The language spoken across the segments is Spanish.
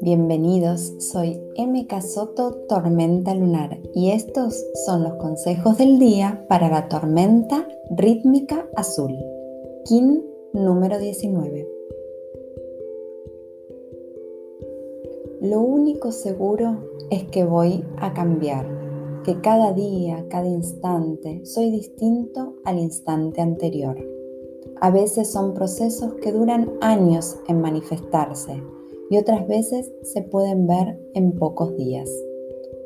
Bienvenidos, soy MK Soto Tormenta Lunar y estos son los consejos del día para la tormenta rítmica azul, Kin número 19. Lo único seguro es que voy a cambiar, que cada día, cada instante, soy distinto al instante anterior. A veces son procesos que duran años en manifestarse y otras veces se pueden ver en pocos días.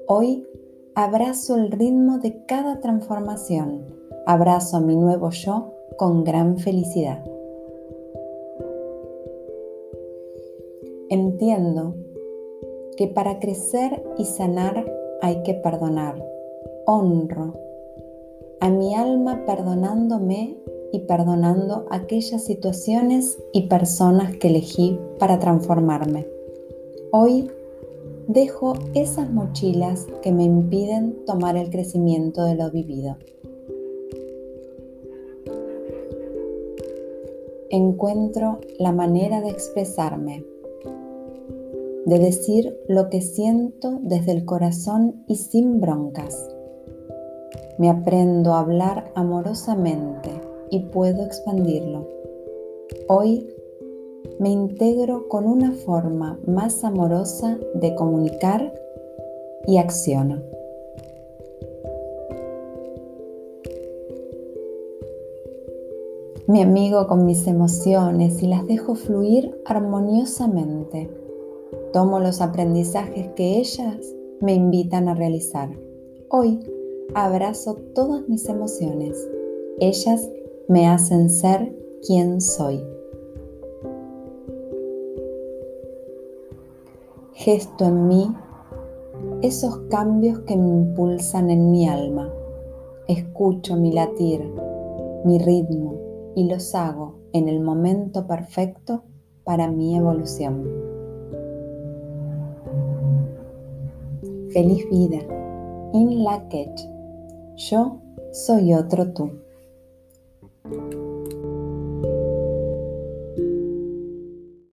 Hoy abrazo el ritmo de cada transformación, abrazo a mi nuevo yo con gran felicidad. Entiendo que para crecer y sanar hay que perdonar. Honro a mi alma perdonándome y perdonando aquellas situaciones y personas que elegí para transformarme. Hoy dejo esas mochilas que me impiden tomar el crecimiento de lo vivido. Encuentro la manera de expresarme, de decir lo que siento desde el corazón y sin broncas. Me aprendo a hablar amorosamente y puedo expandirlo. Hoy me integro con una forma más amorosa de comunicar y acciono. Me amigo con mis emociones y las dejo fluir armoniosamente. Tomo los aprendizajes que ellas me invitan a realizar. Hoy abrazo todas mis emociones. Ellas me hacen ser quien soy. Gesto en mí esos cambios que me impulsan en mi alma. Escucho mi latir, mi ritmo y los hago en el momento perfecto para mi evolución. Feliz vida. In la Yo soy otro tú.